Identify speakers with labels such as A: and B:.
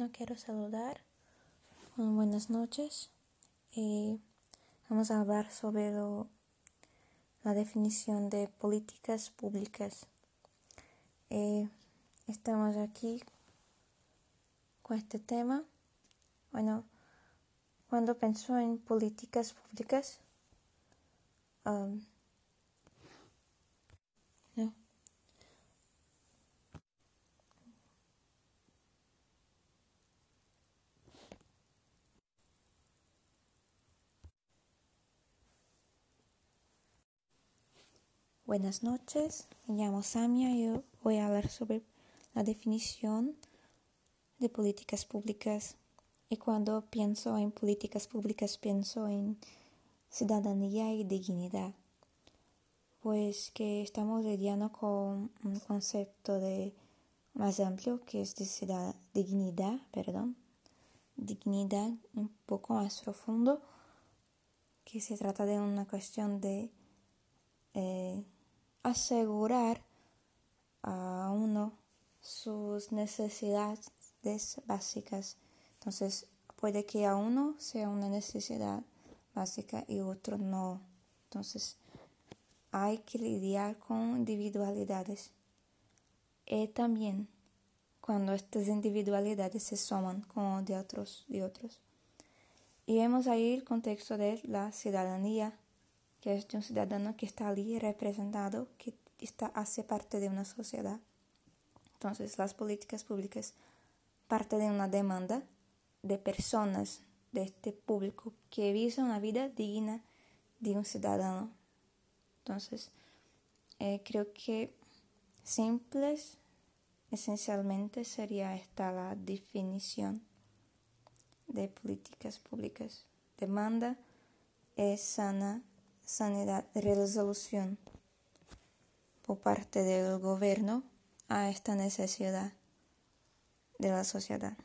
A: Bueno, quiero saludar. buenas noches. Eh, vamos a hablar sobre la definición de políticas públicas. Eh, estamos aquí con este tema. Bueno, cuando pensó en políticas públicas, um, Buenas noches, me llamo Samia y voy a hablar sobre la definición de políticas públicas. Y cuando pienso en políticas públicas pienso en ciudadanía y dignidad, pues que estamos lidiando con un concepto de más amplio que es de dignidad, perdón, dignidad un poco más profundo, que se trata de una cuestión de asegurar a uno sus necesidades básicas. Entonces, puede que a uno sea una necesidad básica y otro no. Entonces, hay que lidiar con individualidades. Y también cuando estas individualidades se suman con de otros, de otros. Y vemos ahí el contexto de la ciudadanía que es de un ciudadano que está allí representado, que está, hace parte de una sociedad. Entonces, las políticas públicas parte de una demanda de personas de este público que vive una vida digna de un ciudadano. Entonces, eh, creo que simples, esencialmente sería esta la definición de políticas públicas. Demanda es sana sanidad, resolución por parte del gobierno a esta necesidad de la sociedad.